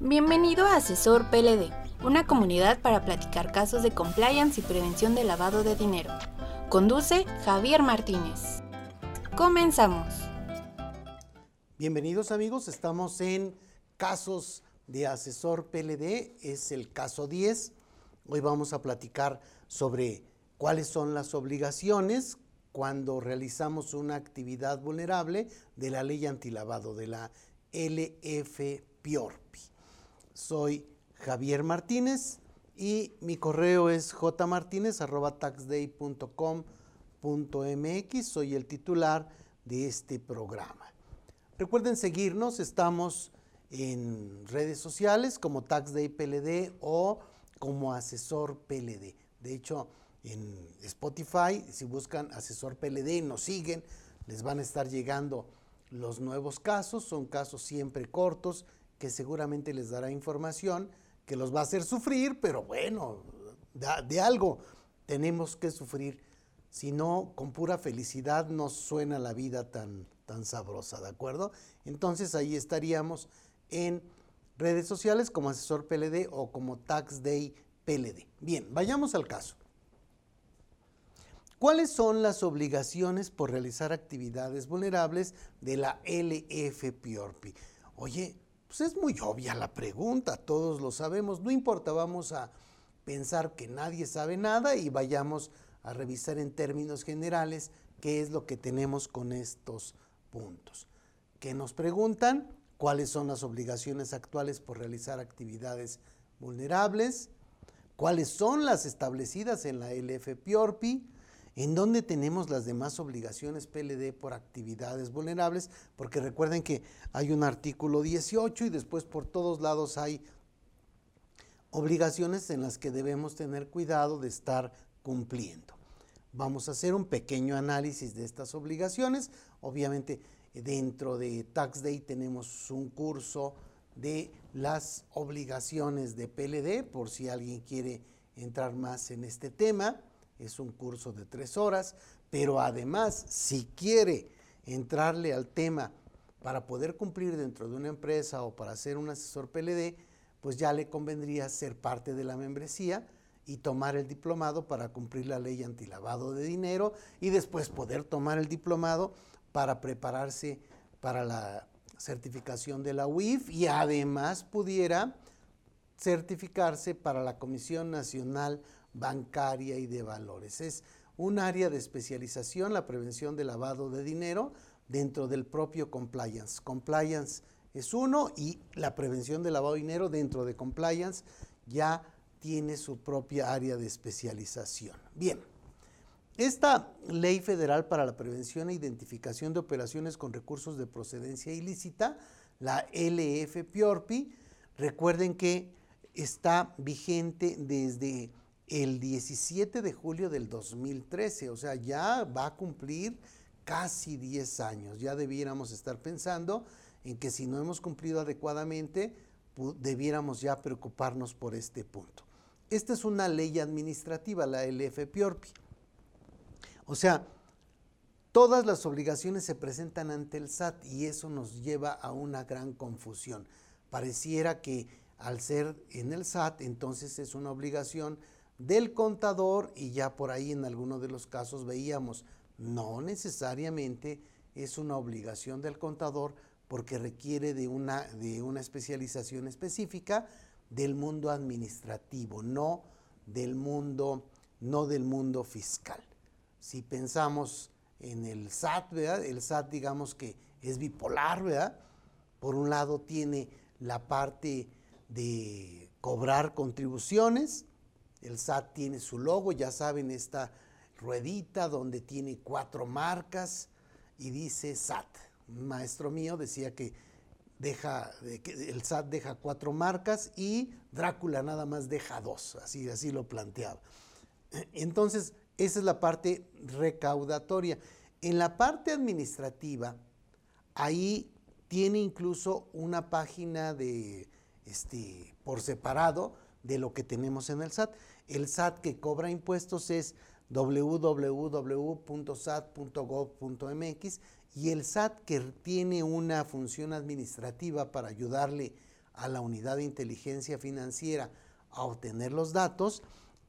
Bienvenido a Asesor PLD, una comunidad para platicar casos de compliance y prevención de lavado de dinero. Conduce Javier Martínez. Comenzamos. Bienvenidos amigos, estamos en casos de Asesor PLD, es el caso 10. Hoy vamos a platicar sobre cuáles son las obligaciones cuando realizamos una actividad vulnerable de la ley antilavado, de la LFPORPI. Soy Javier Martínez y mi correo es jmartinez.taxday.com.mx. Soy el titular de este programa. Recuerden seguirnos, estamos en redes sociales como TaxDayPLD o como Asesor PLD. De hecho, en Spotify, si buscan Asesor PLD y nos siguen, les van a estar llegando los nuevos casos. Son casos siempre cortos, que seguramente les dará información que los va a hacer sufrir, pero bueno, de, algo tenemos que sufrir. Si no, con pura felicidad no suena la vida tan, tan sabrosa, ¿de acuerdo? Entonces ahí estaríamos en redes sociales como Asesor PLD o como Tax Day PLD. Bien, vayamos al caso. ¿Cuáles son las obligaciones por realizar actividades vulnerables de la LFPORPI? Oye, pues es muy obvia la pregunta, todos lo sabemos, no importa, vamos a pensar que nadie sabe nada y vayamos a revisar en términos generales qué es lo que tenemos con estos puntos. ¿Qué nos preguntan? ¿Cuáles son las obligaciones actuales por realizar actividades vulnerables? ¿Cuáles son las establecidas en la LFPORPI? ¿En dónde tenemos las demás obligaciones PLD por actividades vulnerables? Porque recuerden que hay un artículo 18 y después por todos lados hay obligaciones en las que debemos tener cuidado de estar cumpliendo. Vamos a hacer un pequeño análisis de estas obligaciones. Obviamente dentro de Tax Day tenemos un curso de las obligaciones de PLD por si alguien quiere entrar más en este tema es un curso de tres horas, pero además, si quiere entrarle al tema para poder cumplir dentro de una empresa o para ser un asesor PLD, pues ya le convendría ser parte de la membresía y tomar el diplomado para cumplir la ley antilavado de dinero y después poder tomar el diplomado para prepararse para la certificación de la UIF y además pudiera certificarse para la Comisión Nacional bancaria y de valores. Es un área de especialización, la prevención del lavado de dinero dentro del propio compliance. Compliance es uno y la prevención del lavado de dinero dentro de compliance ya tiene su propia área de especialización. Bien, esta ley federal para la prevención e identificación de operaciones con recursos de procedencia ilícita, la LFPORPI, recuerden que está vigente desde el 17 de julio del 2013, o sea, ya va a cumplir casi 10 años. Ya debiéramos estar pensando en que si no hemos cumplido adecuadamente, debiéramos ya preocuparnos por este punto. Esta es una ley administrativa, la LFPORPI. O sea, todas las obligaciones se presentan ante el SAT y eso nos lleva a una gran confusión. Pareciera que al ser en el SAT, entonces es una obligación del contador y ya por ahí en algunos de los casos veíamos, no necesariamente es una obligación del contador porque requiere de una, de una especialización específica del mundo administrativo, no del mundo, no del mundo fiscal. Si pensamos en el SAT, ¿verdad? El SAT digamos que es bipolar, ¿verdad? Por un lado tiene la parte de cobrar contribuciones, el SAT tiene su logo, ya saben, esta ruedita donde tiene cuatro marcas y dice SAT. Un maestro mío decía que deja, el SAT deja cuatro marcas y Drácula nada más deja dos, así, así lo planteaba. Entonces, esa es la parte recaudatoria. En la parte administrativa, ahí tiene incluso una página de, este, por separado, de lo que tenemos en el SAT. El SAT que cobra impuestos es www.sat.gov.mx y el SAT que tiene una función administrativa para ayudarle a la unidad de inteligencia financiera a obtener los datos,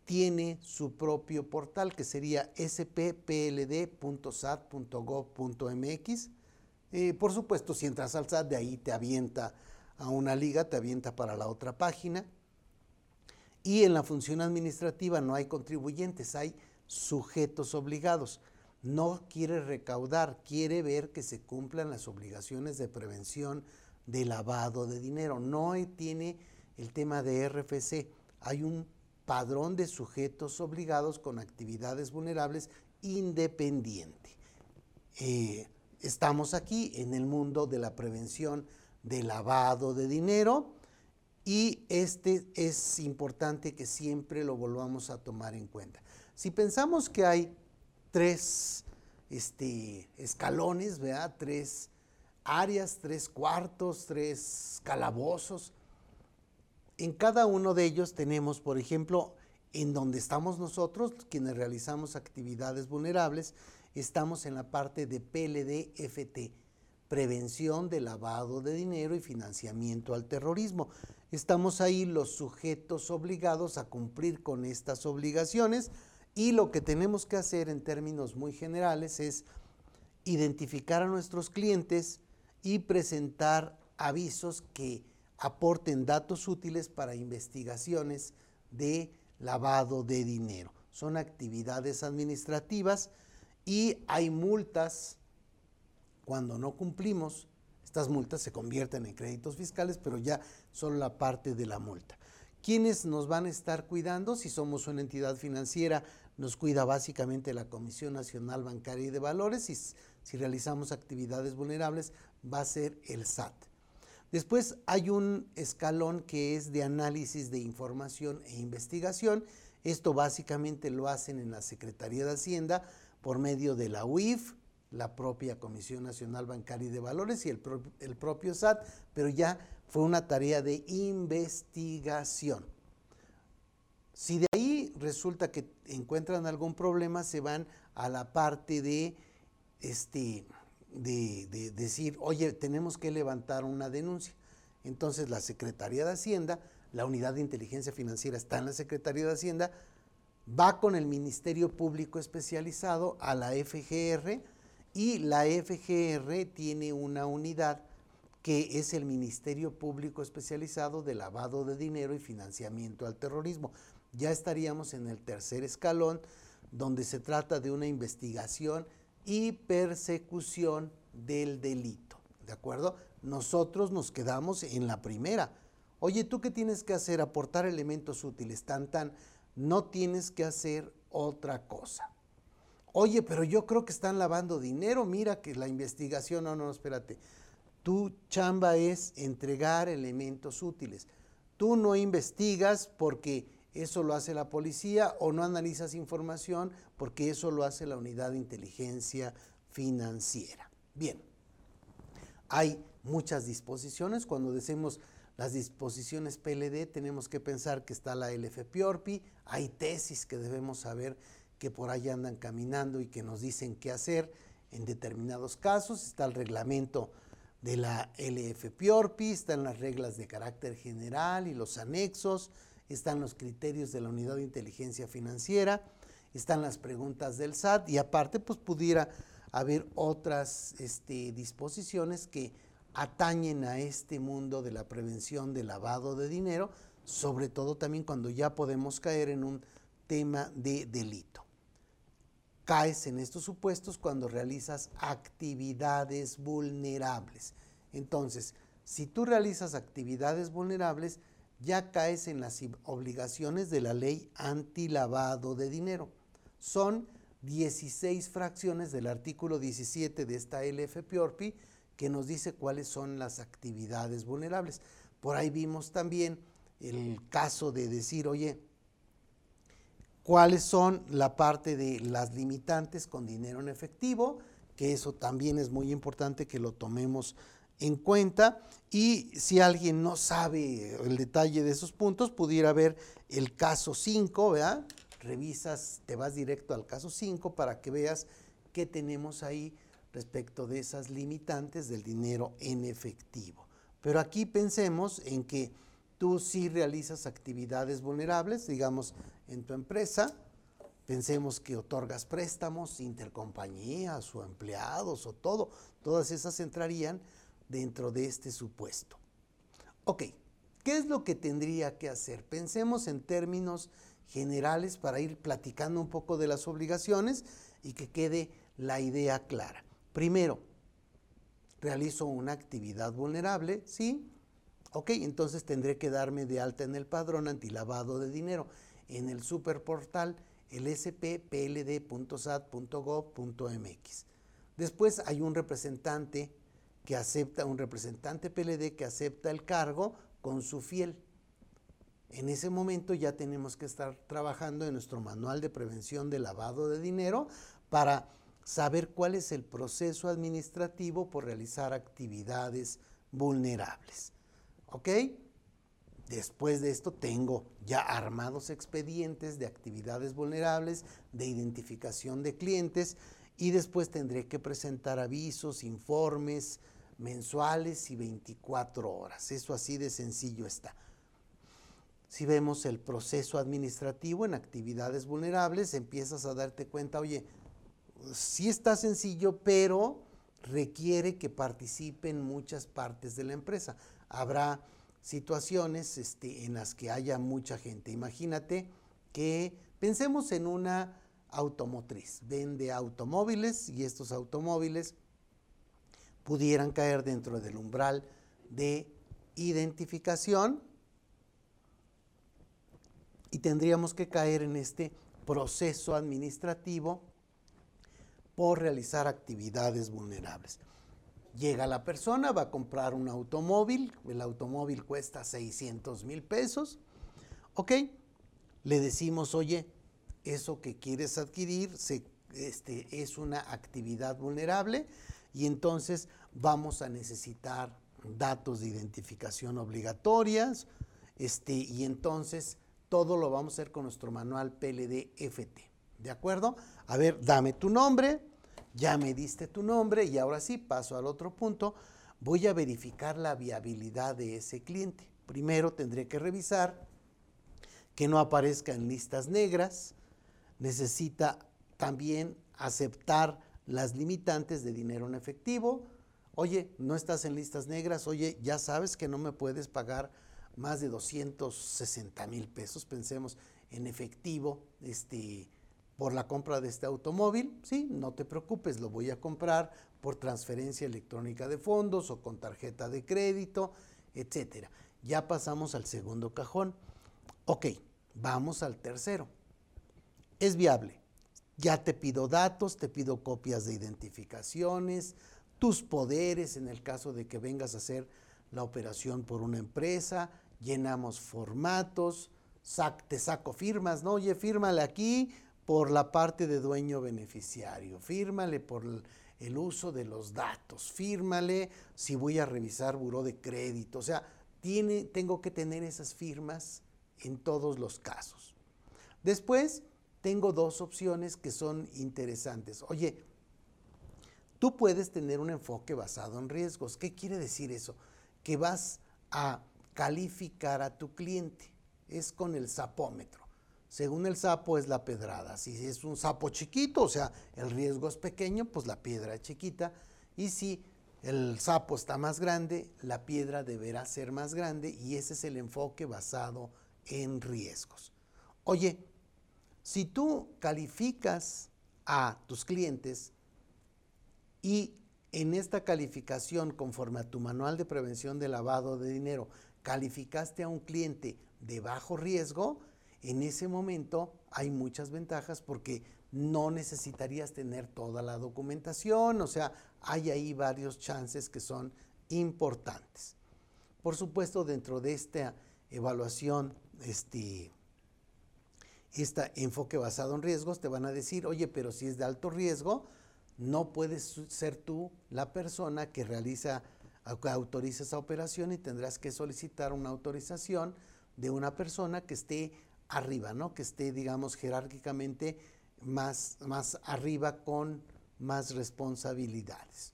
tiene su propio portal que sería sppld.sat.gov.mx. Eh, por supuesto, si entras al SAT, de ahí te avienta a una liga, te avienta para la otra página. Y en la función administrativa no hay contribuyentes, hay sujetos obligados. No quiere recaudar, quiere ver que se cumplan las obligaciones de prevención de lavado de dinero. No tiene el tema de RFC. Hay un padrón de sujetos obligados con actividades vulnerables independiente. Eh, estamos aquí en el mundo de la prevención de lavado de dinero y este es importante que siempre lo volvamos a tomar en cuenta. Si pensamos que hay tres este, escalones, tres áreas, tres cuartos, tres calabozos, en cada uno de ellos tenemos, por ejemplo, en donde estamos nosotros, quienes realizamos actividades vulnerables, estamos en la parte de PLD-FT, prevención de lavado de dinero y financiamiento al terrorismo. Estamos ahí los sujetos obligados a cumplir con estas obligaciones y lo que tenemos que hacer en términos muy generales es identificar a nuestros clientes y presentar avisos que aporten datos útiles para investigaciones de lavado de dinero. Son actividades administrativas y hay multas cuando no cumplimos. Estas multas se convierten en créditos fiscales, pero ya solo la parte de la multa. ¿Quiénes nos van a estar cuidando? Si somos una entidad financiera, nos cuida básicamente la Comisión Nacional Bancaria y de Valores y si realizamos actividades vulnerables va a ser el SAT. Después hay un escalón que es de análisis de información e investigación. Esto básicamente lo hacen en la Secretaría de Hacienda por medio de la UIF, la propia Comisión Nacional Bancaria y de Valores y el, el propio SAT, pero ya fue una tarea de investigación. Si de ahí resulta que encuentran algún problema, se van a la parte de este, de, decir, oye, tenemos que levantar una denuncia. Entonces la Secretaría de Hacienda, la unidad de inteligencia financiera está en la Secretaría de Hacienda, va con el Ministerio Público Especializado a la FGR y la FGR tiene una unidad que es el Ministerio Público Especializado de Lavado de Dinero y Financiamiento al Terrorismo. Ya estaríamos en el tercer escalón, donde se trata de una investigación y persecución del delito. ¿De acuerdo? Nosotros nos quedamos en la primera. Oye, ¿tú qué tienes que hacer? Aportar elementos útiles. Tan, tan. No tienes que hacer otra cosa. Oye, pero yo creo que están lavando dinero. Mira que la investigación. No, no, espérate. Tu chamba es entregar elementos útiles. Tú no investigas porque eso lo hace la policía o no analizas información porque eso lo hace la unidad de inteligencia financiera. Bien, hay muchas disposiciones. Cuando decimos las disposiciones PLD, tenemos que pensar que está la LFPORPI, hay tesis que debemos saber que por ahí andan caminando y que nos dicen qué hacer en determinados casos. Está el reglamento de la LFPORPI, están las reglas de carácter general y los anexos, están los criterios de la unidad de inteligencia financiera, están las preguntas del SAT y aparte pues pudiera haber otras este, disposiciones que atañen a este mundo de la prevención del lavado de dinero, sobre todo también cuando ya podemos caer en un tema de delito. Caes en estos supuestos cuando realizas actividades vulnerables. Entonces, si tú realizas actividades vulnerables, ya caes en las obligaciones de la ley antilavado de dinero. Son 16 fracciones del artículo 17 de esta LFPORPI que nos dice cuáles son las actividades vulnerables. Por ahí vimos también el caso de decir, oye, cuáles son la parte de las limitantes con dinero en efectivo, que eso también es muy importante que lo tomemos en cuenta y si alguien no sabe el detalle de esos puntos, pudiera ver el caso 5, ¿verdad? Revisas, te vas directo al caso 5 para que veas qué tenemos ahí respecto de esas limitantes del dinero en efectivo. Pero aquí pensemos en que tú sí realizas actividades vulnerables, digamos, en tu empresa, pensemos que otorgas préstamos, intercompañías o empleados o todo, todas esas entrarían dentro de este supuesto. Ok, ¿qué es lo que tendría que hacer? Pensemos en términos generales para ir platicando un poco de las obligaciones y que quede la idea clara. Primero, realizo una actividad vulnerable, ¿sí? Ok, entonces tendré que darme de alta en el padrón antilavado de dinero en el superportal lsppld.sat.gov.mx. Después hay un representante que acepta, un representante PLD que acepta el cargo con su fiel. En ese momento ya tenemos que estar trabajando en nuestro manual de prevención de lavado de dinero para saber cuál es el proceso administrativo por realizar actividades vulnerables. ¿Ok? Después de esto tengo ya armados expedientes de actividades vulnerables, de identificación de clientes y después tendré que presentar avisos, informes mensuales y 24 horas. Eso así de sencillo está. Si vemos el proceso administrativo en actividades vulnerables, empiezas a darte cuenta, oye, sí está sencillo, pero requiere que participen muchas partes de la empresa. Habrá situaciones este, en las que haya mucha gente. Imagínate que pensemos en una automotriz, vende automóviles y estos automóviles pudieran caer dentro del umbral de identificación y tendríamos que caer en este proceso administrativo por realizar actividades vulnerables. Llega la persona, va a comprar un automóvil, el automóvil cuesta 600 mil pesos, ¿ok? Le decimos, oye, eso que quieres adquirir este, es una actividad vulnerable y entonces vamos a necesitar datos de identificación obligatorias este, y entonces todo lo vamos a hacer con nuestro manual PLD-FT. ¿De acuerdo? A ver, dame tu nombre, ya me diste tu nombre y ahora sí paso al otro punto. Voy a verificar la viabilidad de ese cliente. Primero tendré que revisar que no aparezca en listas negras. Necesita también aceptar las limitantes de dinero en efectivo. Oye, no estás en listas negras. Oye, ya sabes que no me puedes pagar más de 260 mil pesos. Pensemos en efectivo. Este, por la compra de este automóvil, sí, no te preocupes, lo voy a comprar por transferencia electrónica de fondos o con tarjeta de crédito, etcétera. Ya pasamos al segundo cajón. Ok, vamos al tercero. Es viable. Ya te pido datos, te pido copias de identificaciones, tus poderes en el caso de que vengas a hacer la operación por una empresa, llenamos formatos, te saco firmas, ¿no? Oye, fírmale aquí, por la parte de dueño beneficiario, fírmale por el uso de los datos, fírmale si voy a revisar buró de crédito, o sea, tiene, tengo que tener esas firmas en todos los casos. Después, tengo dos opciones que son interesantes. Oye, tú puedes tener un enfoque basado en riesgos. ¿Qué quiere decir eso? Que vas a calificar a tu cliente. Es con el sapómetro. Según el sapo es la pedrada. Si es un sapo chiquito, o sea, el riesgo es pequeño, pues la piedra es chiquita. Y si el sapo está más grande, la piedra deberá ser más grande y ese es el enfoque basado en riesgos. Oye, si tú calificas a tus clientes y en esta calificación, conforme a tu manual de prevención de lavado de dinero, calificaste a un cliente de bajo riesgo, en ese momento hay muchas ventajas porque no necesitarías tener toda la documentación, o sea, hay ahí varios chances que son importantes. Por supuesto, dentro de esta evaluación, este, este enfoque basado en riesgos, te van a decir, oye, pero si es de alto riesgo, no puedes ser tú la persona que realiza, que autoriza esa operación y tendrás que solicitar una autorización de una persona que esté arriba, ¿no? Que esté, digamos, jerárquicamente más, más arriba con más responsabilidades.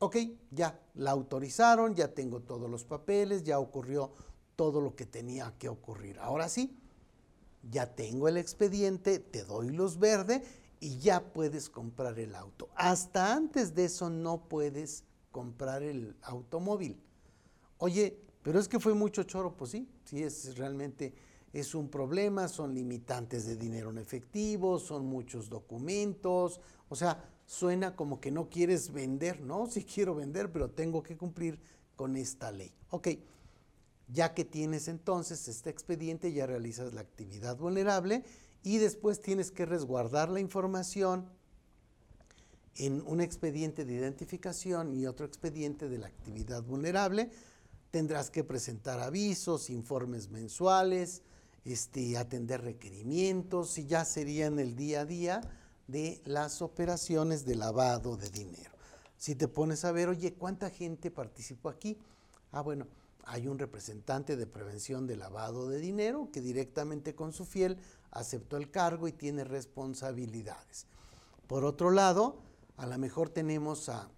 Ok, ya la autorizaron, ya tengo todos los papeles, ya ocurrió todo lo que tenía que ocurrir. Ahora sí, ya tengo el expediente, te doy luz verde y ya puedes comprar el auto. Hasta antes de eso no puedes comprar el automóvil. Oye, pero es que fue mucho choro, pues sí, sí es realmente es un problema, son limitantes de dinero en efectivo, son muchos documentos, o sea, suena como que no quieres vender, ¿no? Sí quiero vender, pero tengo que cumplir con esta ley. Ok, ya que tienes entonces este expediente, ya realizas la actividad vulnerable y después tienes que resguardar la información en un expediente de identificación y otro expediente de la actividad vulnerable. Tendrás que presentar avisos, informes mensuales, este, atender requerimientos y ya serían el día a día de las operaciones de lavado de dinero. Si te pones a ver, oye, ¿cuánta gente participó aquí? Ah, bueno, hay un representante de prevención de lavado de dinero que directamente con su fiel aceptó el cargo y tiene responsabilidades. Por otro lado, a lo mejor tenemos a,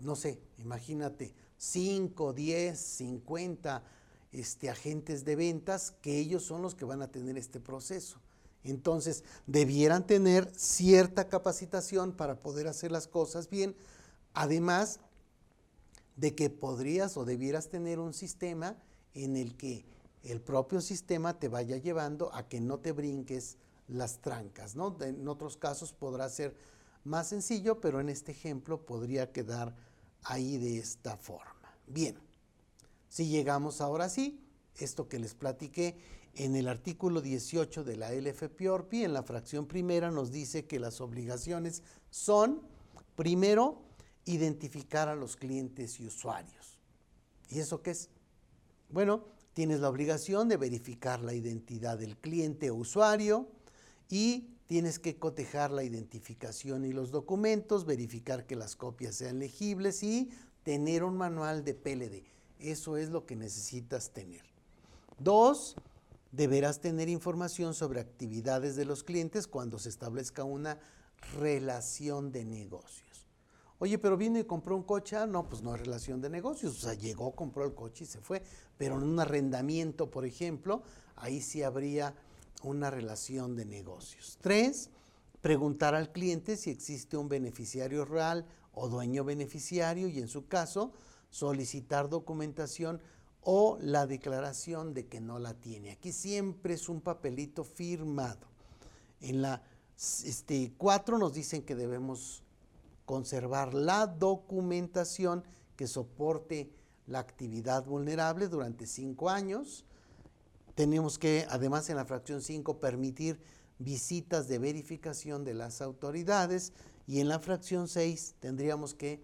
no sé, imagínate, 5, 10, 50 este, agentes de ventas que ellos son los que van a tener este proceso. Entonces, debieran tener cierta capacitación para poder hacer las cosas bien, además de que podrías o debieras tener un sistema en el que el propio sistema te vaya llevando a que no te brinques las trancas, ¿no? En otros casos podrá ser más sencillo, pero en este ejemplo podría quedar ahí de esta forma. Bien, si llegamos ahora sí, esto que les platiqué en el artículo 18 de la LFPORPI, en la fracción primera, nos dice que las obligaciones son, primero, identificar a los clientes y usuarios. ¿Y eso qué es? Bueno, tienes la obligación de verificar la identidad del cliente o usuario y tienes que cotejar la identificación y los documentos, verificar que las copias sean legibles y tener un manual de PLD. Eso es lo que necesitas tener. Dos, deberás tener información sobre actividades de los clientes cuando se establezca una relación de negocios. Oye, pero vino y compró un coche, ah, no, pues no es relación de negocios, o sea, llegó, compró el coche y se fue, pero en un arrendamiento, por ejemplo, ahí sí habría una relación de negocios. Tres, preguntar al cliente si existe un beneficiario real o dueño beneficiario y en su caso solicitar documentación o la declaración de que no la tiene. Aquí siempre es un papelito firmado. En la este, 4 nos dicen que debemos conservar la documentación que soporte la actividad vulnerable durante cinco años. Tenemos que, además, en la fracción 5, permitir visitas de verificación de las autoridades y en la fracción 6 tendríamos que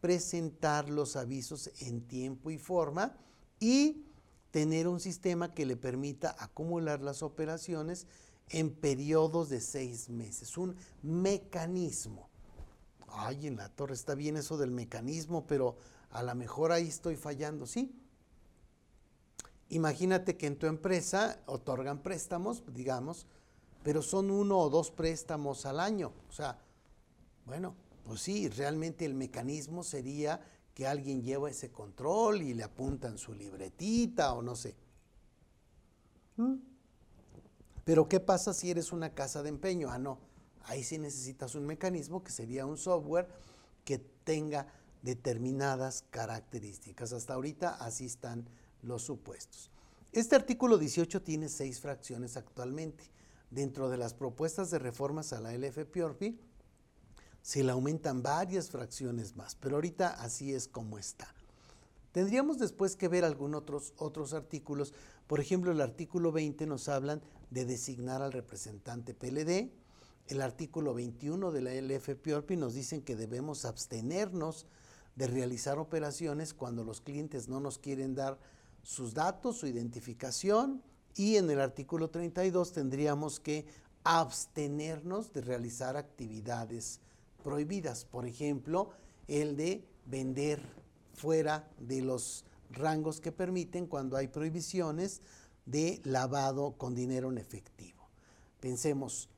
presentar los avisos en tiempo y forma y tener un sistema que le permita acumular las operaciones en periodos de seis meses, un mecanismo. Ay, en la torre está bien eso del mecanismo, pero a lo mejor ahí estoy fallando, ¿sí? Imagínate que en tu empresa otorgan préstamos, digamos, pero son uno o dos préstamos al año. O sea, bueno, pues sí, realmente el mecanismo sería que alguien lleva ese control y le apuntan su libretita o no sé. ¿Mm? Pero ¿qué pasa si eres una casa de empeño? Ah, no, ahí sí necesitas un mecanismo que sería un software que tenga determinadas características. Hasta ahorita así están los supuestos. Este artículo 18 tiene seis fracciones actualmente. Dentro de las propuestas de reformas a la LFPORPI, se le aumentan varias fracciones más, pero ahorita así es como está. Tendríamos después que ver algunos otros, otros artículos, por ejemplo el artículo 20 nos hablan de designar al representante PLD, el artículo 21 de la LFPORPI nos dicen que debemos abstenernos de realizar operaciones cuando los clientes no nos quieren dar sus datos, su identificación, y en el artículo 32 tendríamos que abstenernos de realizar actividades prohibidas. Por ejemplo, el de vender fuera de los rangos que permiten cuando hay prohibiciones de lavado con dinero en efectivo. Pensemos,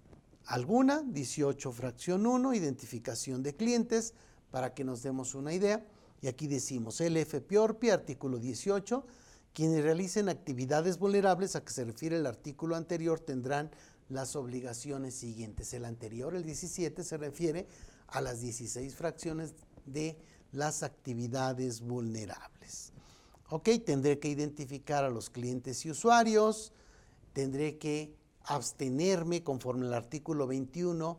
alguna, 18 fracción 1, identificación de clientes, para que nos demos una idea. Y aquí decimos, LFPORPI, artículo 18, quienes realicen actividades vulnerables a que se refiere el artículo anterior tendrán las obligaciones siguientes. El anterior, el 17, se refiere a las 16 fracciones de las actividades vulnerables. Ok, tendré que identificar a los clientes y usuarios, tendré que abstenerme conforme al artículo 21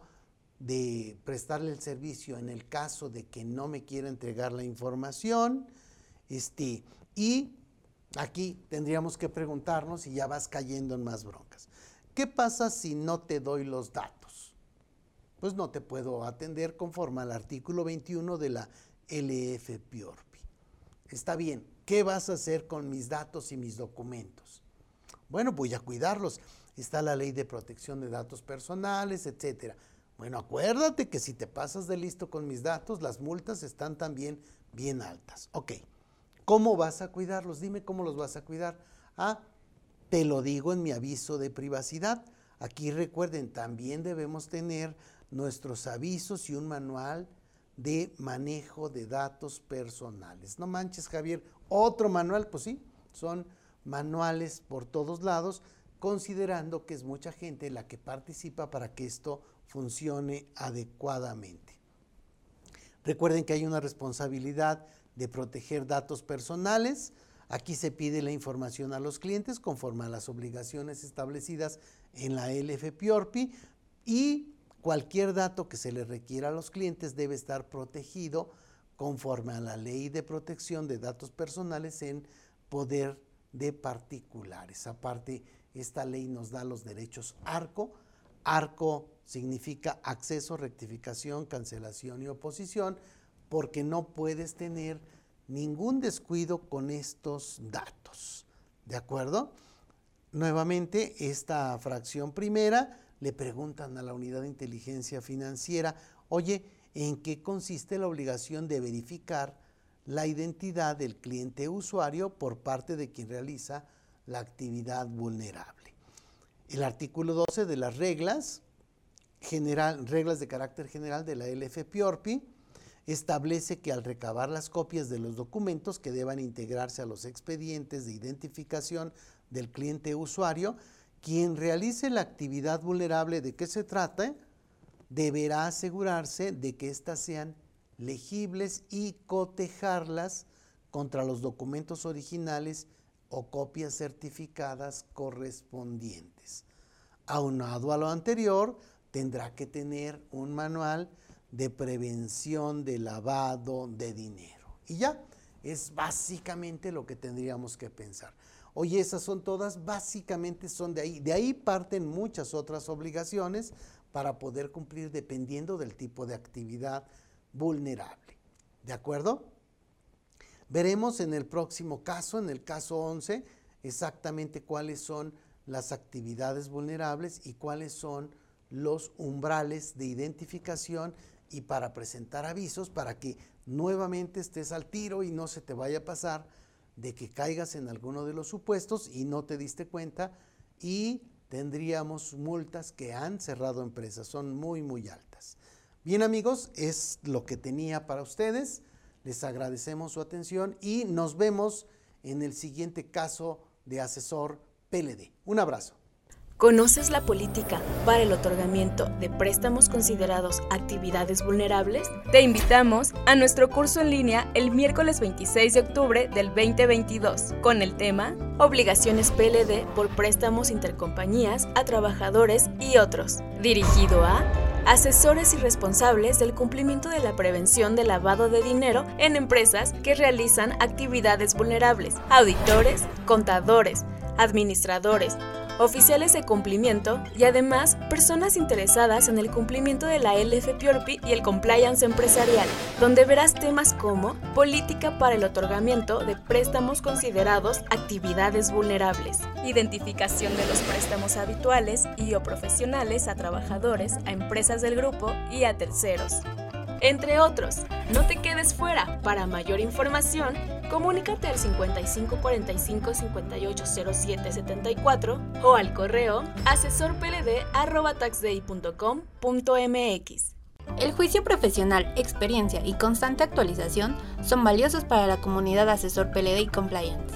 de prestarle el servicio en el caso de que no me quiera entregar la información. Este, y aquí tendríamos que preguntarnos si ya vas cayendo en más broncas. ¿Qué pasa si no te doy los datos? Pues no te puedo atender conforme al artículo 21 de la LFPORPI. Está bien, ¿qué vas a hacer con mis datos y mis documentos? Bueno, voy a cuidarlos. Está la ley de protección de datos personales, etcétera. Bueno, acuérdate que si te pasas de listo con mis datos, las multas están también bien altas. Ok, ¿cómo vas a cuidarlos? Dime cómo los vas a cuidar. Ah, te lo digo en mi aviso de privacidad. Aquí recuerden, también debemos tener nuestros avisos y un manual de manejo de datos personales. No manches, Javier, otro manual, pues sí, son manuales por todos lados, considerando que es mucha gente la que participa para que esto funcione adecuadamente. Recuerden que hay una responsabilidad de proteger datos personales. Aquí se pide la información a los clientes conforme a las obligaciones establecidas en la LFPORPI y cualquier dato que se le requiera a los clientes debe estar protegido conforme a la ley de protección de datos personales en poder de particulares. Aparte, esta ley nos da los derechos ARCO. ARCO significa acceso, rectificación, cancelación y oposición, porque no puedes tener ningún descuido con estos datos. ¿De acuerdo? Nuevamente, esta fracción primera le preguntan a la unidad de inteligencia financiera, oye, ¿en qué consiste la obligación de verificar la identidad del cliente usuario por parte de quien realiza la actividad vulnerable? El artículo 12 de las reglas general, reglas de carácter general de la LFPORPI, establece que al recabar las copias de los documentos que deban integrarse a los expedientes de identificación del cliente usuario, quien realice la actividad vulnerable de que se trata deberá asegurarse de que éstas sean legibles y cotejarlas contra los documentos originales o copias certificadas correspondientes. Aunado a lo anterior, tendrá que tener un manual de prevención de lavado de dinero. Y ya, es básicamente lo que tendríamos que pensar. Oye, esas son todas, básicamente son de ahí. De ahí parten muchas otras obligaciones para poder cumplir dependiendo del tipo de actividad vulnerable. ¿De acuerdo? Veremos en el próximo caso, en el caso 11, exactamente cuáles son las actividades vulnerables y cuáles son los umbrales de identificación y para presentar avisos para que nuevamente estés al tiro y no se te vaya a pasar de que caigas en alguno de los supuestos y no te diste cuenta y tendríamos multas que han cerrado empresas, son muy muy altas. Bien amigos, es lo que tenía para ustedes, les agradecemos su atención y nos vemos en el siguiente caso de asesor PLD. Un abrazo. ¿Conoces la política para el otorgamiento de préstamos considerados actividades vulnerables? Te invitamos a nuestro curso en línea el miércoles 26 de octubre del 2022 con el tema Obligaciones PLD por préstamos intercompañías a trabajadores y otros, dirigido a asesores y responsables del cumplimiento de la prevención de lavado de dinero en empresas que realizan actividades vulnerables, auditores, contadores, administradores, oficiales de cumplimiento y además personas interesadas en el cumplimiento de la LFPORPI y el compliance empresarial, donde verás temas como política para el otorgamiento de préstamos considerados actividades vulnerables, identificación de los préstamos habituales y o profesionales a trabajadores, a empresas del grupo y a terceros entre otros. No te quedes fuera. Para mayor información, comunícate al 5545 580774 o al correo asesorpld.taxday.com.mx. El juicio profesional, experiencia y constante actualización son valiosos para la comunidad asesor PLD y compliance.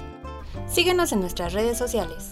Síguenos en nuestras redes sociales.